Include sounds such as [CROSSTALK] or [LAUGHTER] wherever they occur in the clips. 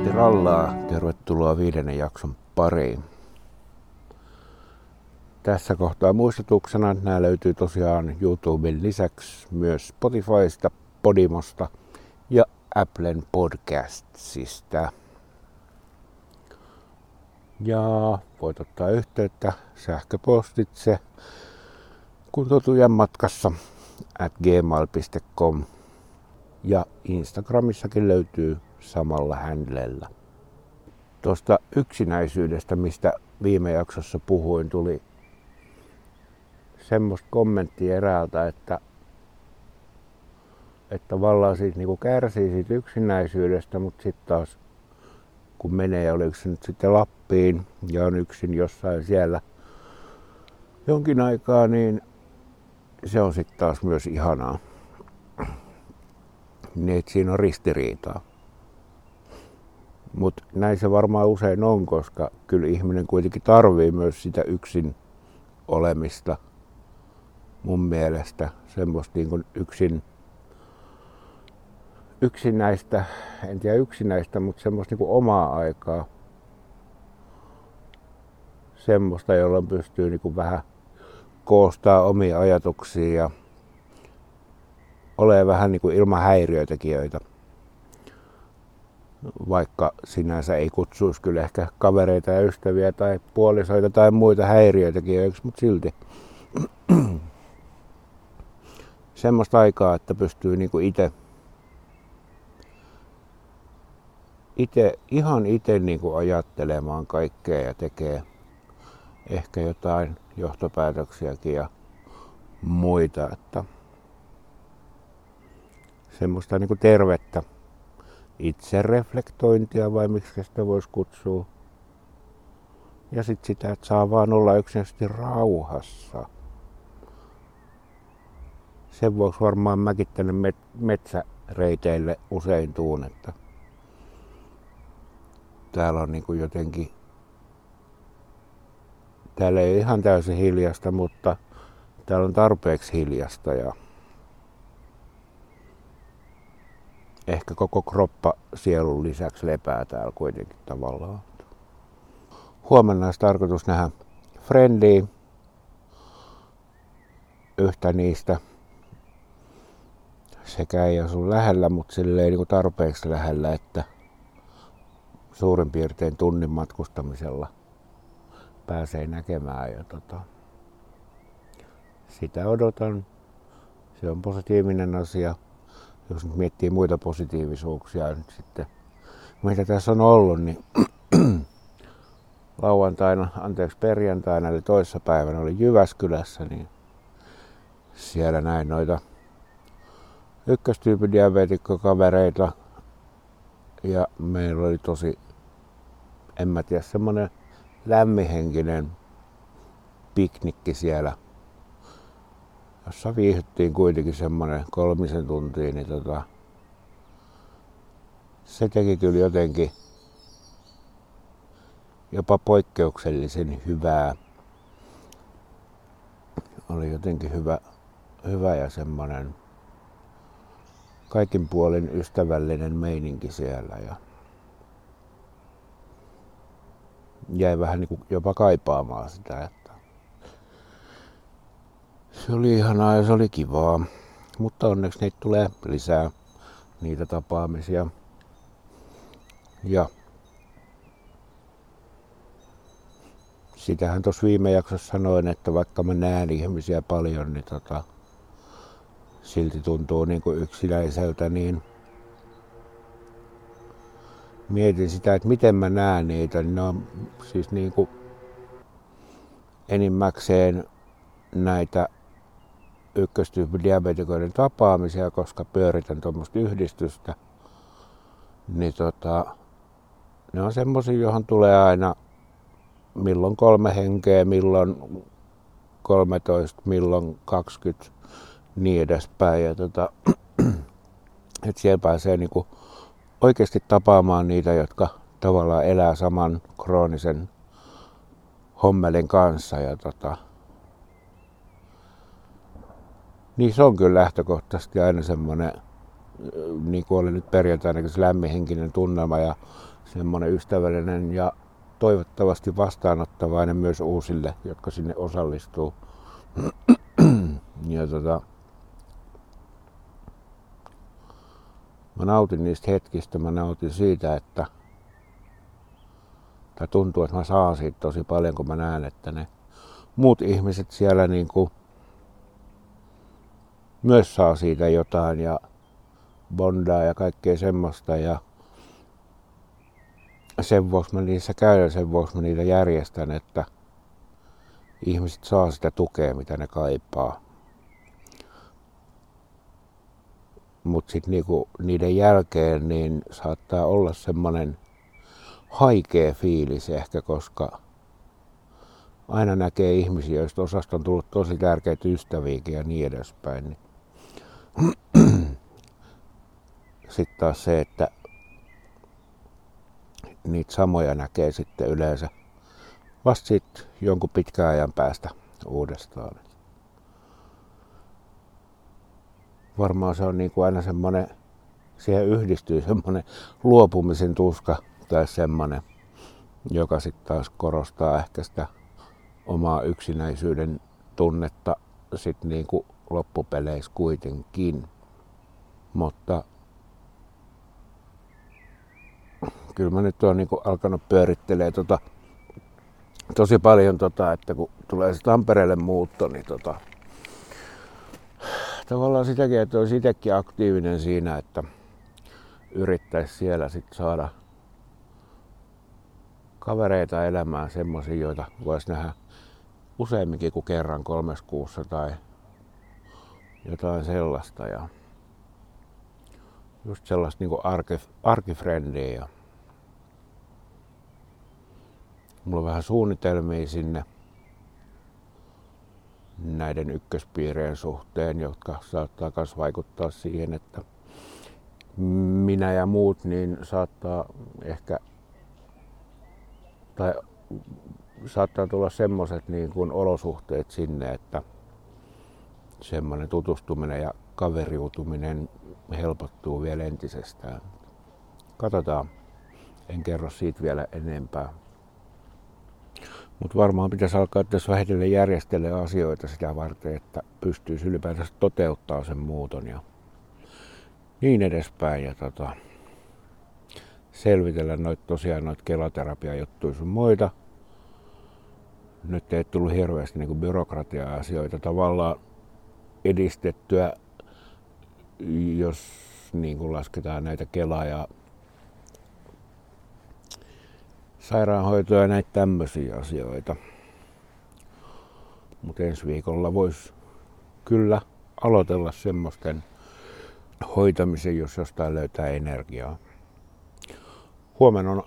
Pati Rallaa, tervetuloa viidennen jakson pariin. Tässä kohtaa muistutuksena nämä löytyy tosiaan YouTuben lisäksi myös Spotifysta, Podimosta ja Applen podcastsista. Ja voit ottaa yhteyttä sähköpostitse kuntoutujan matkassa at gmail.com ja Instagramissakin löytyy samalla händlellä. Tuosta yksinäisyydestä, mistä viime jaksossa puhuin, tuli semmoista kommenttia eräältä, että, että tavallaan siitä niin kärsii siitä yksinäisyydestä, mutta sitten taas kun menee, oliko se nyt sitten Lappiin ja on yksin jossain siellä jonkin aikaa, niin se on sitten taas myös ihanaa. Niin, että siinä on ristiriitaa. Mutta näin se varmaan usein on, koska kyllä ihminen kuitenkin tarvii myös sitä yksin olemista mun mielestä. Semmoista niin kuin yksin, yksinäistä, en tiedä yksinäistä, mutta semmoista niin kuin omaa aikaa. Semmoista, jolloin pystyy niin kuin vähän koostaa omia ajatuksia ja ole vähän niin kuin ilman häiriötekijöitä vaikka sinänsä ei kutsuisi kyllä ehkä kavereita ja ystäviä tai puolisoita tai muita häiriötekijöiksi, mutta silti. [CLEARS THROAT] Semmoista aikaa, että pystyy niinku itse ite, ihan itse niinku ajattelemaan kaikkea ja tekee ehkä jotain johtopäätöksiäkin ja muita, että semmoista niinku tervettä itsereflektointia vai miksi sitä voisi kutsua. Ja sitten sitä, että saa vaan olla yksinäisesti rauhassa. Sen vuoksi varmaan mäkin tänne metsäreiteille usein tuun, että täällä on niin kuin jotenkin, täällä ei ihan täysin hiljasta, mutta täällä on tarpeeksi hiljasta ja ehkä koko kroppa sielun lisäksi lepää täällä kuitenkin tavallaan. Huomenna olisi tarkoitus nähdä Friendiä, yhtä niistä. Sekä ei asu lähellä, mutta sille ei niin tarpeeksi lähellä, että suurin piirtein tunnin matkustamisella pääsee näkemään. Ja tota, sitä odotan. Se on positiivinen asia jos nyt miettii muita positiivisuuksia nyt sitten, mitä tässä on ollut, niin [CLEARS THROAT] lauantaina, anteeksi perjantaina, eli toissapäivänä oli Jyväskylässä, niin siellä näin noita ykköstyypin diabetikkokavereita ja meillä oli tosi, en mä tiedä, semmonen lämmihenkinen piknikki siellä jossa viihdyttiin kuitenkin semmoinen kolmisen tuntia, niin tota, se teki kyllä jotenkin jopa poikkeuksellisen hyvää. Oli jotenkin hyvä, hyvä ja semmoinen kaikin puolin ystävällinen meininki siellä. Ja jäi vähän niin kuin jopa kaipaamaan sitä, että se oli ihanaa ja se oli kivaa. Mutta onneksi niitä tulee lisää, niitä tapaamisia. Ja sitähän tuossa viime jaksossa sanoin, että vaikka mä näen ihmisiä paljon, niin tota, silti tuntuu niin kuin yksinäiseltä, niin mietin sitä, että miten mä näen niitä, niin ne on siis niin kuin enimmäkseen näitä ykköstyypin diabetikoiden tapaamisia, koska pyöritän tuommoista yhdistystä, niin tota, ne on semmoisia, johon tulee aina milloin kolme henkeä, milloin 13, milloin 20, niin edespäin. Ja tota, [CLEARS THROAT] et siellä pääsee niinku oikeasti tapaamaan niitä, jotka tavallaan elää saman kroonisen hommelin kanssa. Ja tota, niin se on kyllä lähtökohtaisesti aina semmoinen niin kuin oli nyt perjantaina, se lämminhenkinen tunnelma ja semmoinen ystävällinen ja toivottavasti vastaanottavainen myös uusille, jotka sinne osallistuu. ja tota, mä nautin niistä hetkistä, mä nautin siitä, että tai tuntuu, että mä saan siitä tosi paljon, kun mä näen, että ne muut ihmiset siellä niin kuin myös saa siitä jotain ja bondaa ja kaikkea semmoista ja sen vuoksi mä niissä käyn sen vuoksi mä niitä järjestän, että ihmiset saa sitä tukea, mitä ne kaipaa. Mutta sitten niinku niiden jälkeen niin saattaa olla semmoinen haikea fiilis ehkä, koska aina näkee ihmisiä, joista osasta on tullut tosi tärkeitä ystäviäkin ja niin edespäin. Niin [CLEARS THROAT] sitten taas se, että niitä samoja näkee sitten yleensä vasta sitten jonkun pitkän ajan päästä uudestaan. Varmaan se on niin kuin aina semmoinen, siihen yhdistyy semmoinen luopumisen tuska tai semmoinen, joka sitten taas korostaa ehkä sitä omaa yksinäisyyden tunnetta sitten niin kuin loppupeleissä kuitenkin. Mutta kyllä mä nyt oon niin alkanut pyörittelee tota, tosi paljon, tota, että kun tulee se Tampereelle muutto, niin tota, tavallaan sitäkin, että olisi itsekin aktiivinen siinä, että yrittäisi siellä sitten saada kavereita elämään, semmoisia, joita voisi nähdä useamminkin kuin kerran kolmes kuussa tai jotain sellaista. Ja just sellaista niin arki, arkifrendiä. Mulla on vähän suunnitelmia sinne näiden ykköspiireen suhteen, jotka saattaa myös vaikuttaa siihen, että minä ja muut niin saattaa ehkä tai saattaa tulla semmoiset niin kuin olosuhteet sinne, että semmoinen tutustuminen ja kaveriutuminen helpottuu vielä entisestään. Katsotaan. En kerro siitä vielä enempää. Mutta varmaan pitäisi alkaa tässä vähitellen järjestellä asioita sitä varten, että pystyisi ylipäätään toteuttaa sen muuton ja niin edespäin. Ja tota, selvitellä noita tosiaan noita kelaterapia-juttuja sun muita. Nyt ei tullut hirveästi niin byrokratia-asioita tavallaan edistettyä, jos niin kuin lasketaan näitä Kela- ja sairaanhoitoa ja näitä tämmöisiä asioita. Mutta ensi viikolla voisi kyllä aloitella semmoisten hoitamisen, jos jostain löytää energiaa. Huomenna on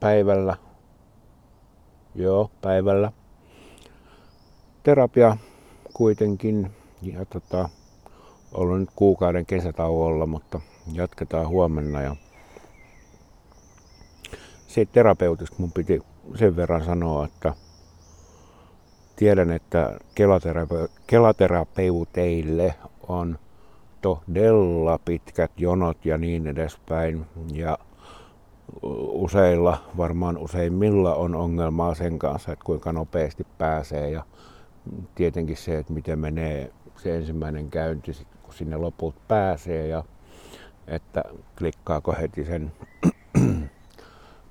päivällä, joo, päivällä terapia kuitenkin. Ja tota, ollut nyt kuukauden kesätauolla, mutta jatketaan huomenna. Ja se terapeutista mun piti sen verran sanoa, että tiedän, että kelaterape- kelaterapeuteille on todella pitkät jonot ja niin edespäin. Ja useilla, varmaan useimmilla on ongelmaa sen kanssa, että kuinka nopeasti pääsee ja tietenkin se, että miten menee se ensimmäinen käynti, kun sinne loput pääsee ja että klikkaako heti sen [CLEARS THROAT]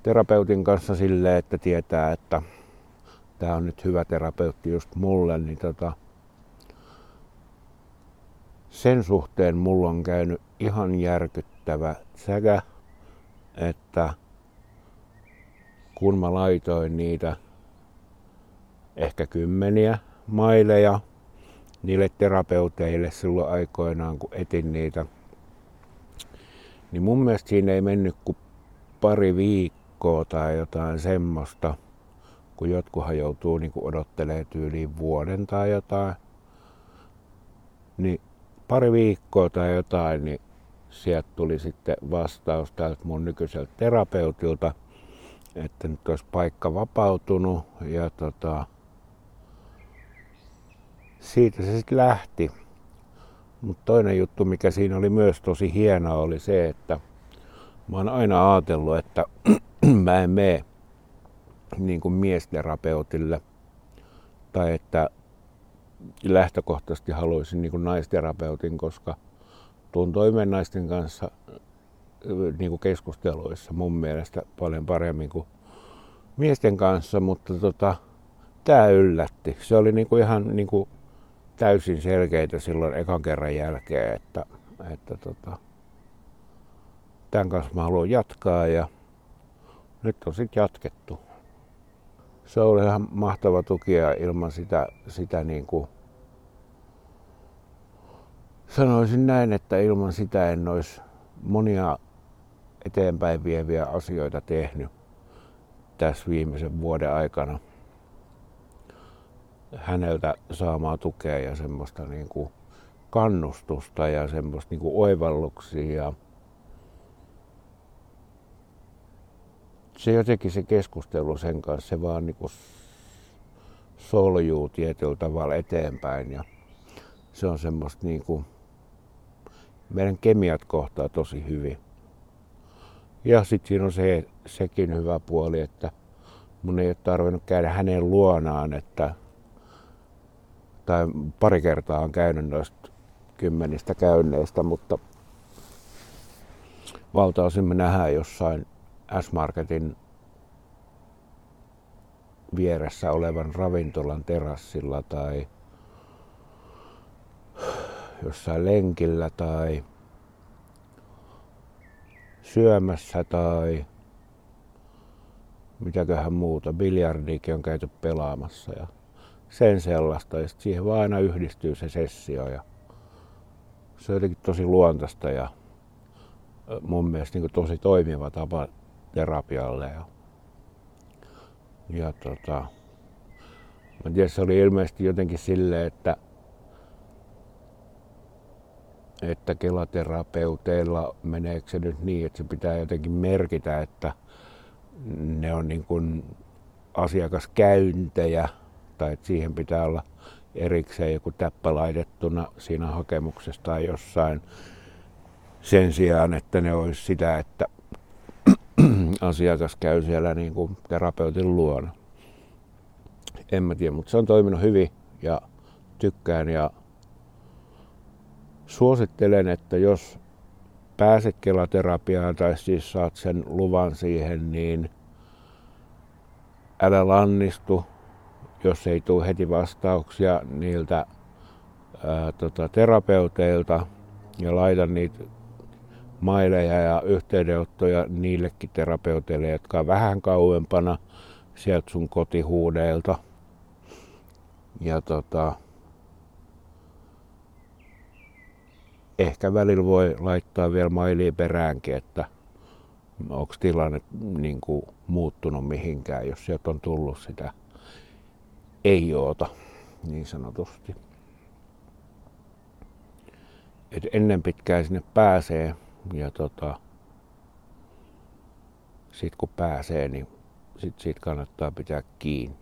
terapeutin kanssa silleen, että tietää, että tämä on nyt hyvä terapeutti just mulle, niin tota, sen suhteen mulla on käynyt ihan järkyttävä säkä, että kun mä laitoin niitä ehkä kymmeniä maileja niille terapeuteille silloin aikoinaan, kun etin niitä, niin mun mielestä siinä ei mennyt kuin pari viikkoa tai jotain semmoista, kun jotkuhan joutuu niin odottelemaan tyyliin vuoden tai jotain, niin pari viikkoa tai jotain, niin sieltä tuli sitten vastaus tältä mun nykyiseltä terapeutilta, että nyt olisi paikka vapautunut ja tota, siitä se sitten lähti. Mutta toinen juttu, mikä siinä oli myös tosi hienoa, oli se, että mä oon aina ajatellut, että [CLEARS THROAT] mä en mene niin kuin miesterapeutille tai että lähtökohtaisesti haluaisin niin kuin naisterapeutin, koska tuun toimeen naisten kanssa niin kuin keskusteluissa mun mielestä paljon paremmin kuin miesten kanssa, mutta tota, tämä yllätti. Se oli niin kuin ihan niin kuin täysin selkeitä silloin ekan kerran jälkeen, että, että tota, tämän kanssa mä haluan jatkaa ja nyt on sitten jatkettu. Se oli ihan mahtava tuki ja ilman sitä, sitä niin kuin sanoisin näin, että ilman sitä en olisi monia eteenpäin vieviä asioita tehnyt tässä viimeisen vuoden aikana. Häneltä saamaa tukea ja semmoista niin kuin kannustusta ja semmoista niin kuin oivalluksia. Ja se jotenkin se keskustelu sen kanssa, se vaan niin kuin soljuu tietyllä tavalla eteenpäin ja se on semmoista niin kuin, meidän kemiat kohtaa tosi hyvin. Ja sitten siinä on se, sekin hyvä puoli, että mun ei ole tarvinnut käydä hänen luonaan, että tai pari kertaa on käynyt noista kymmenistä käynneistä, mutta valtaosin me nähdään jossain S-Marketin vieressä olevan ravintolan terassilla tai jossain lenkillä tai syömässä tai mitäköhän muuta. Biljardiikin on käyty pelaamassa ja sen sellaista. Ja siihen vaan aina yhdistyy se sessio ja se on jotenkin tosi luontaista ja mun mielestä niin tosi toimiva tapa terapialle. Ja, ja tota, mä tiedän, se oli ilmeisesti jotenkin silleen, että että kelaterapeuteilla meneekö se nyt niin, että se pitää jotenkin merkitä, että ne on niin kuin asiakaskäyntejä tai että siihen pitää olla erikseen joku täppä laitettuna siinä hakemuksessa tai jossain sen sijaan, että ne olisi sitä, että [CLEARS THROAT] asiakas käy siellä niin kuin terapeutin luona. En mä tiedä, mutta se on toiminut hyvin ja tykkään ja suosittelen, että jos pääset kelaterapiaan tai siis saat sen luvan siihen, niin älä lannistu, jos ei tule heti vastauksia niiltä ää, tota, terapeuteilta ja laita niitä maileja ja yhteydenottoja niillekin terapeuteille, jotka on vähän kauempana sieltä sun kotihuudeilta. Ja tota, ehkä välillä voi laittaa vielä mailia peräänkin, että onko tilanne niin kuin muuttunut mihinkään, jos sieltä on tullut sitä ei oota niin sanotusti. Et ennen pitkään sinne pääsee ja tota, sitten kun pääsee, niin sit siitä kannattaa pitää kiinni.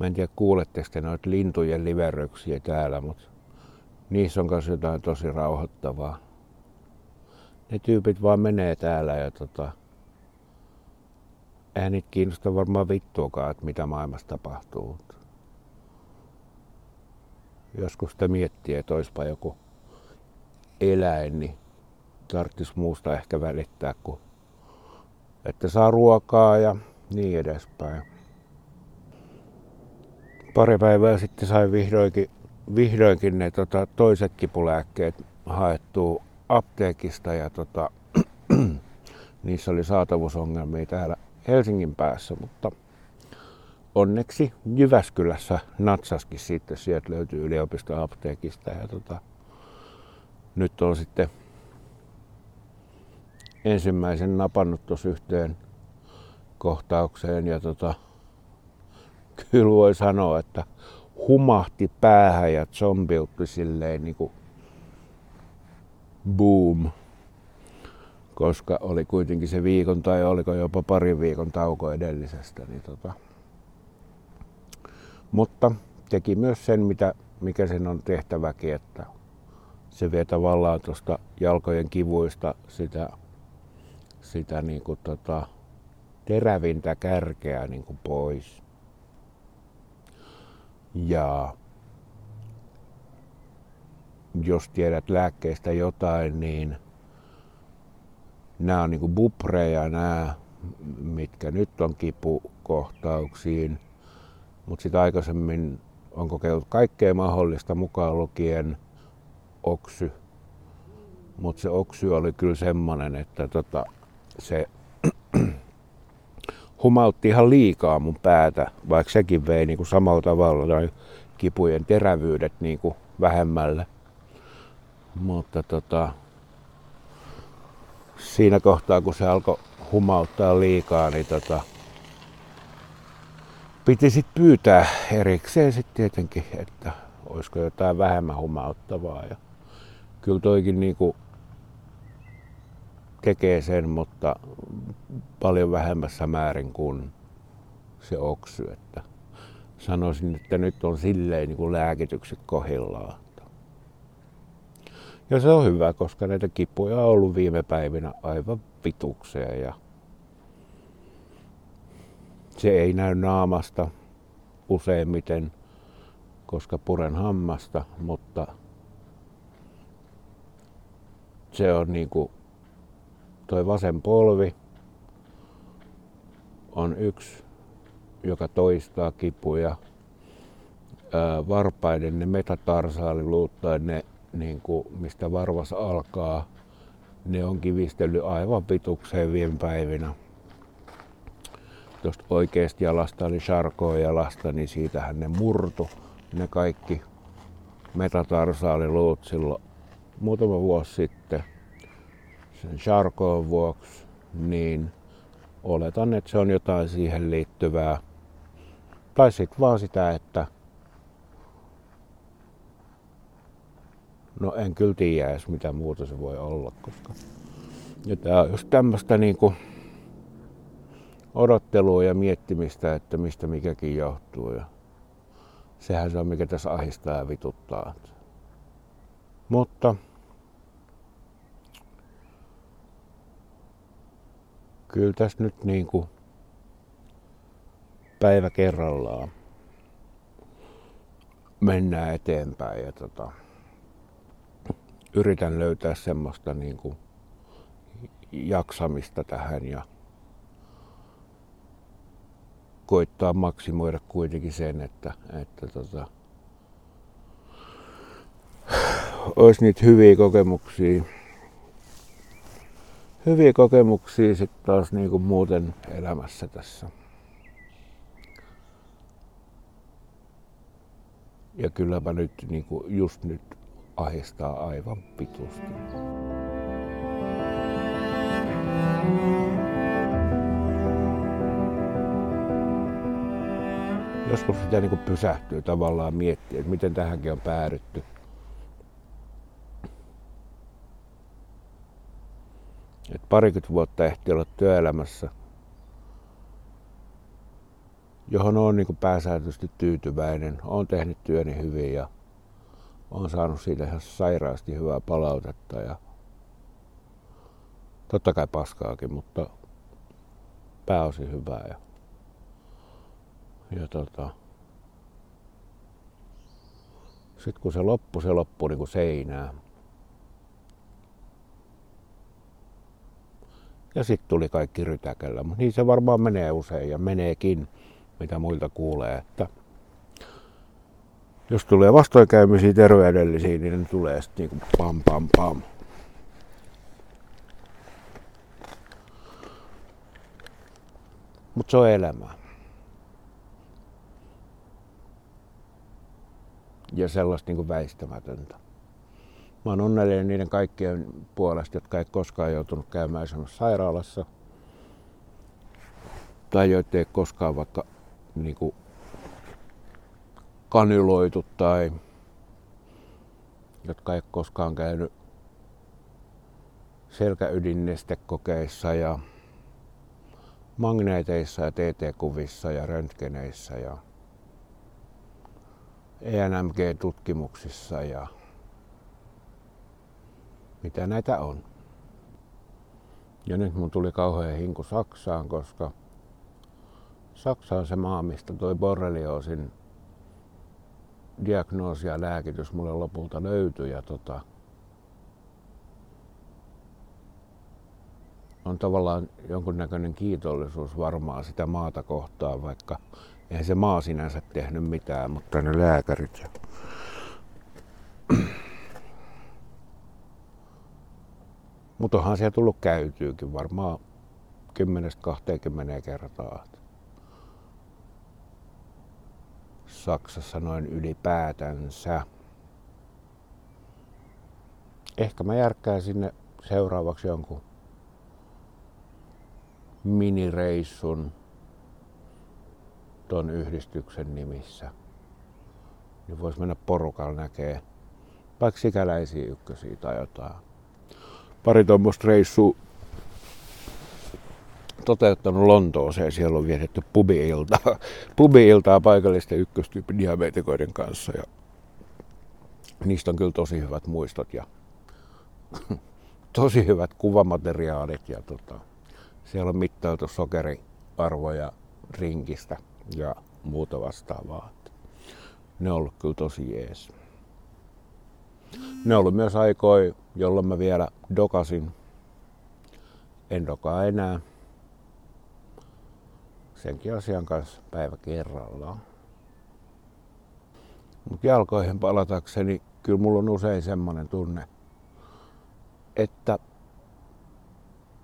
Mä en tiedä kuuletteko te noita lintujen liveröksiä täällä, mutta niissä on myös jotain tosi rauhoittavaa. Ne tyypit vaan menee täällä ja tota, eihän niitä kiinnosta varmaan vittuakaan, että mitä maailmassa tapahtuu. Joskus sitä miettii, että olisipa joku eläin, niin tarvitsisi muusta ehkä välittää, kuin että saa ruokaa ja niin edespäin. Pari päivää sitten sain vihdoinkin vihdoinkin ne tota, toiset kipulääkkeet haettu apteekista ja tota, [CLEARS THROAT] niissä oli saatavuusongelmia täällä Helsingin päässä, mutta onneksi Jyväskylässä natsaskin sitten, sieltä löytyy yliopiston apteekista ja tota, nyt on sitten ensimmäisen napannut tuossa yhteen kohtaukseen ja tota, kyllä voi sanoa, että humahti päähän ja zombiutti silleen niin kuin boom. Koska oli kuitenkin se viikon tai oliko jopa parin viikon tauko edellisestä. Niin tota. Mutta teki myös sen, mitä mikä sen on tehtäväkin, että se vie tavallaan tuosta jalkojen kivuista sitä, sitä niin kuin tota, terävintä kärkeä niin kuin pois. Ja jos tiedät lääkkeistä jotain, niin nämä on niin buppreja nämä, mitkä nyt on kipukohtauksiin. Mutta sitten aikaisemmin on kokeillut kaikkea mahdollista mukaan lukien oksy. Mutta se oksy oli kyllä semmonen, että tota, se [CLEARS THROAT] humautti ihan liikaa mun päätä, vaikka sekin vei niin kuin samalla tavalla noin kipujen terävyydet niin kuin vähemmälle. Mutta tota, siinä kohtaa, kun se alkoi humauttaa liikaa, niin tota, piti sitten pyytää erikseen sitten tietenkin, että olisiko jotain vähemmän humauttavaa. Ja kyllä toikin niinku tekee sen, mutta paljon vähemmässä määrin kuin se oksy. Että sanoisin, että nyt on silleen niin kuin lääkitykset kohillaan. Ja se on hyvä, koska näitä kipuja on ollut viime päivinä aivan vitukseen ja se ei näy naamasta useimmiten, koska puren hammasta, mutta se on niinku toi vasen polvi on yksi, joka toistaa kipuja. varpaiden ne metatarsaaliluut tai ne niin kuin, mistä varvas alkaa, ne on kivistellyt aivan pitukseen viime päivinä. Tuosta oikeasta jalasta, eli Charkoon jalasta, niin siitähän ne murtu, ne kaikki metatarsaaliluut silloin muutama vuosi sitten sen Charkoon vuoksi, niin oletan, että se on jotain siihen liittyvää. Tai sitten vaan sitä, että No en kyllä tiedä edes mitä muuta se voi olla, koska ja tää on just tämmöistä niinku odottelua ja miettimistä, että mistä mikäkin johtuu. Ja sehän se on mikä tässä ahistaa ja vituttaa. Mutta kyllä tässä nyt niinku päivä kerrallaan mennään eteenpäin. Ja tota, yritän löytää semmoista niin kuin jaksamista tähän ja koittaa maksimoida kuitenkin sen, että, että tota, olisi niitä hyviä kokemuksia, hyviä kokemuksia sitten taas niin kuin muuten elämässä tässä. Ja kylläpä nyt niin kuin just nyt ahistaa aivan pitusti. Joskus sitä niin pysähtyy tavallaan miettiä, että miten tähänkin on päädytty. Et parikymmentä vuotta ehti olla työelämässä, johon on niin pääsääntöisesti tyytyväinen. Olen tehnyt työni hyvin ja olen saanut siitä ihan sairaasti hyvää palautetta ja totta kai paskaakin, mutta pääosin hyvää. Ja, ja tota, sitten kun se loppui, se loppui niin kuin seinään. Ja sitten tuli kaikki rytäkällä. Mutta niin se varmaan menee usein ja meneekin, mitä muilta kuulee. Että jos tulee vastoinkäymisiä terveydellisiä, niin ne tulee sitten niin pam pam pam. Mutta se on elämää. Ja sellaista niin kuin väistämätöntä. Mä oon onnellinen niiden kaikkien puolesta, jotka ei koskaan joutunut käymään esimerkiksi sairaalassa. Tai joita ei koskaan vaikka niin kuin kanyloitu tai jotka ei koskaan käynyt selkäydinnestekokeissa ja magneeteissa ja TT-kuvissa ja röntgeneissä ja ENMG-tutkimuksissa ja mitä näitä on. Ja nyt mun tuli kauhean hinku Saksaan, koska Saksa on se maa, mistä toi borrelioosin diagnoosi ja lääkitys mulle lopulta löytyi. Ja tota, on tavallaan jonkunnäköinen kiitollisuus varmaan sitä maata kohtaan, vaikka eihän se maa sinänsä tehnyt mitään, mutta ne lääkärit. Ja... [CLEARS THROAT] Mutta onhan siellä tullut käytyykin varmaan 10-20 kertaa. Saksassa noin ylipäätänsä. Ehkä mä järkkään sinne seuraavaksi jonkun minireissun ton yhdistyksen nimissä. Niin vois mennä porukalla näkee vaikka sikäläisiä ykkösiä tai jotain. Pari tuommoista reissua toteuttanut Lontooseen. Siellä on vietetty pubi-iltaa, [LAUGHS] pubi-iltaa paikallisten ykköstyypin diabetikoiden kanssa. Ja niistä on kyllä tosi hyvät muistot ja [LAUGHS] tosi hyvät kuvamateriaalit. Ja tota, siellä on mittailtu sokeriarvoja rinkistä ja muuta vastaavaa. Ne on ollut kyllä tosi jees. Ne on ollut myös aikoja, jolloin mä vielä dokasin. En dokaa enää. Senkin asian kanssa päivä kerrallaan. Mutta jalkoihin palatakseni, kyllä mulla on usein semmoinen tunne, että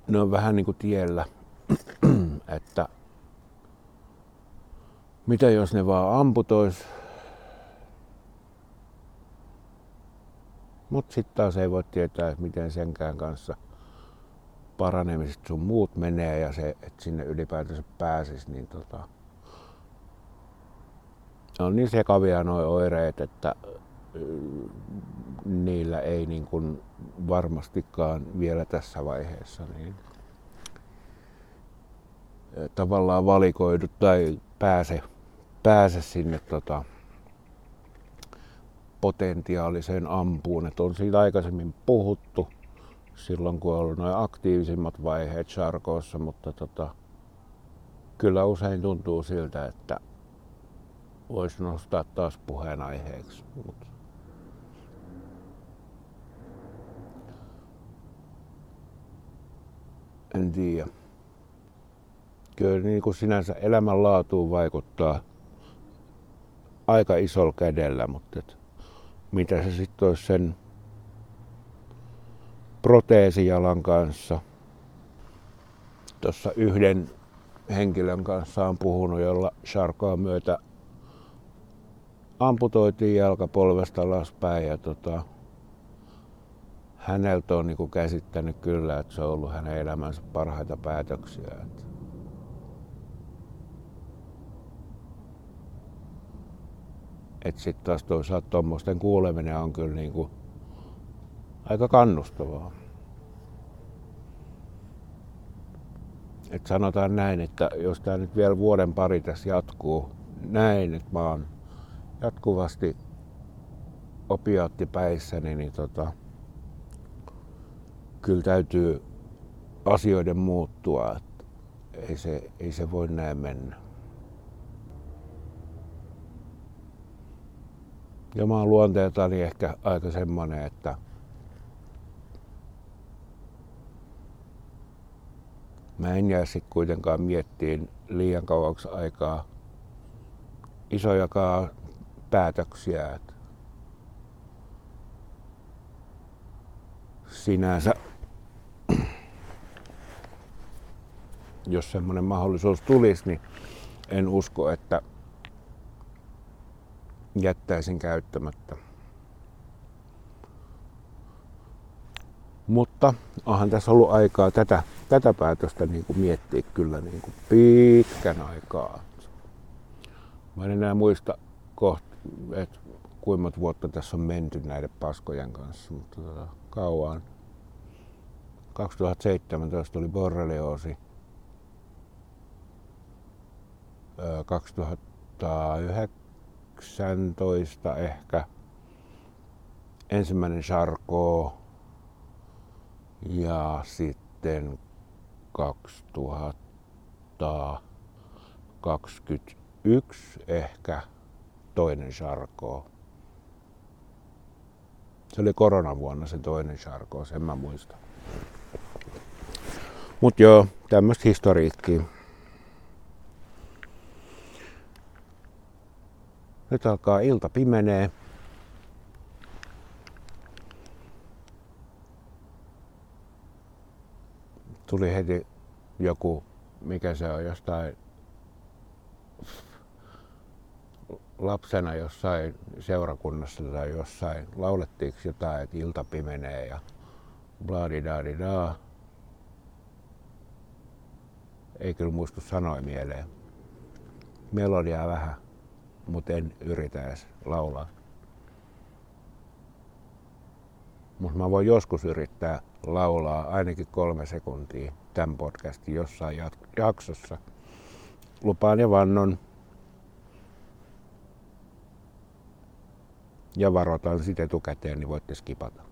ne on vähän niin kuin tiellä, [CLEARS THROAT] että mitä jos ne vaan amputois. Mutta sitten taas ei voi tietää, miten senkään kanssa paranemiset sun muut menee ja se, että sinne ylipäätänsä pääsisi, niin tota, on niin sekavia nuo oireet, että niillä ei niin kuin varmastikaan vielä tässä vaiheessa niin tavallaan valikoidu tai pääse, pääse sinne tota, potentiaaliseen ampuun. Et on siitä aikaisemmin puhuttu silloin, kun on ollut noin aktiivisimmat vaiheet Charkoossa, mutta tota, kyllä usein tuntuu siltä, että voisi nostaa taas puheenaiheeksi. Mut en tiedä. Kyllä niin kuin sinänsä elämänlaatuun vaikuttaa aika isolla kädellä, mutta et mitä se sitten olisi sen proteesijalan kanssa. Tuossa yhden henkilön kanssa on puhunut, jolla Sharkoa myötä amputoitiin jalkapolvesta alaspäin ja tota, häneltä on niin käsittänyt kyllä, että se on ollut hänen elämänsä parhaita päätöksiä. Että et sitten taas toisaalta tuommoisten kuuleminen on kyllä niin kuin aika kannustavaa. Et sanotaan näin, että jos tämä nyt vielä vuoden pari tässä jatkuu näin, että mä oon jatkuvasti opiaattipäissäni, niin tota, kyllä täytyy asioiden muuttua. Että ei, se, ei se voi näin mennä. Ja mä oon luonteeltani ehkä aika semmonen, että mä en jää sit kuitenkaan miettiin liian kauaksi aikaa isojakaan päätöksiä. Että sinänsä, [CLEARS THROAT] jos semmoinen mahdollisuus tulisi, niin en usko, että jättäisin käyttämättä. Mutta onhan tässä ollut aikaa tätä, tätä päätöstä niin kuin miettiä kyllä niin kuin pitkän aikaa. Mä en enää muista kohta, että kuinka vuotta tässä on menty näiden paskojen kanssa, mutta tota, kauan. 2017 oli borrelioosi. 2009 2019 ehkä ensimmäinen Charcot ja sitten 2021 ehkä toinen Charcot. Se oli koronavuonna se toinen Charcot, sen mä muistan. Mut joo, tämmöistä historiikkiä. Nyt alkaa ilta pimenee. Tuli heti joku, mikä se on, jostain lapsena jossain seurakunnassa tai jossain laulettiinko jotain, että ilta pimenee ja bladidadida. Ei kyllä muistu sanoi mieleen. Melodiaa vähän, mutta en yritä edes laulaa. Mutta mä voin joskus yrittää laulaa ainakin kolme sekuntia tämän podcastin jossain jaksossa. Lupaan ja vannon. Ja varoitan sitten etukäteen, niin voitte skipata.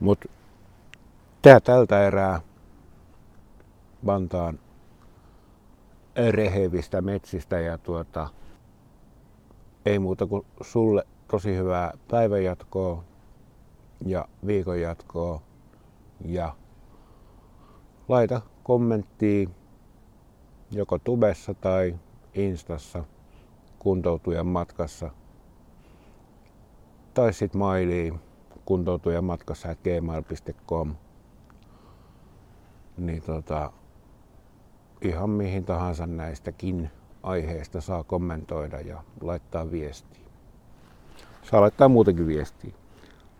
Mut tää tältä erää Vantaan rehevistä metsistä ja tuota, ei muuta kuin sulle tosi hyvää päivänjatkoa ja viikonjatkoa. Ja laita kommenttia joko tubessa tai instassa kuntoutujan matkassa. Tai sit mailiin kuntoutujan matkassa gmail.com niin tota, ihan mihin tahansa näistäkin aiheista saa kommentoida ja laittaa viestiä. Saa laittaa muutenkin viestiä.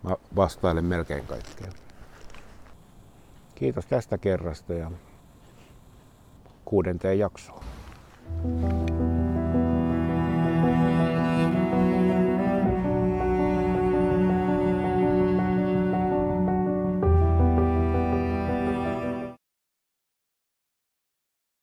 Mä vastailen melkein kaikkea. Kiitos tästä kerrasta ja kuudenteen jaksoon. thank you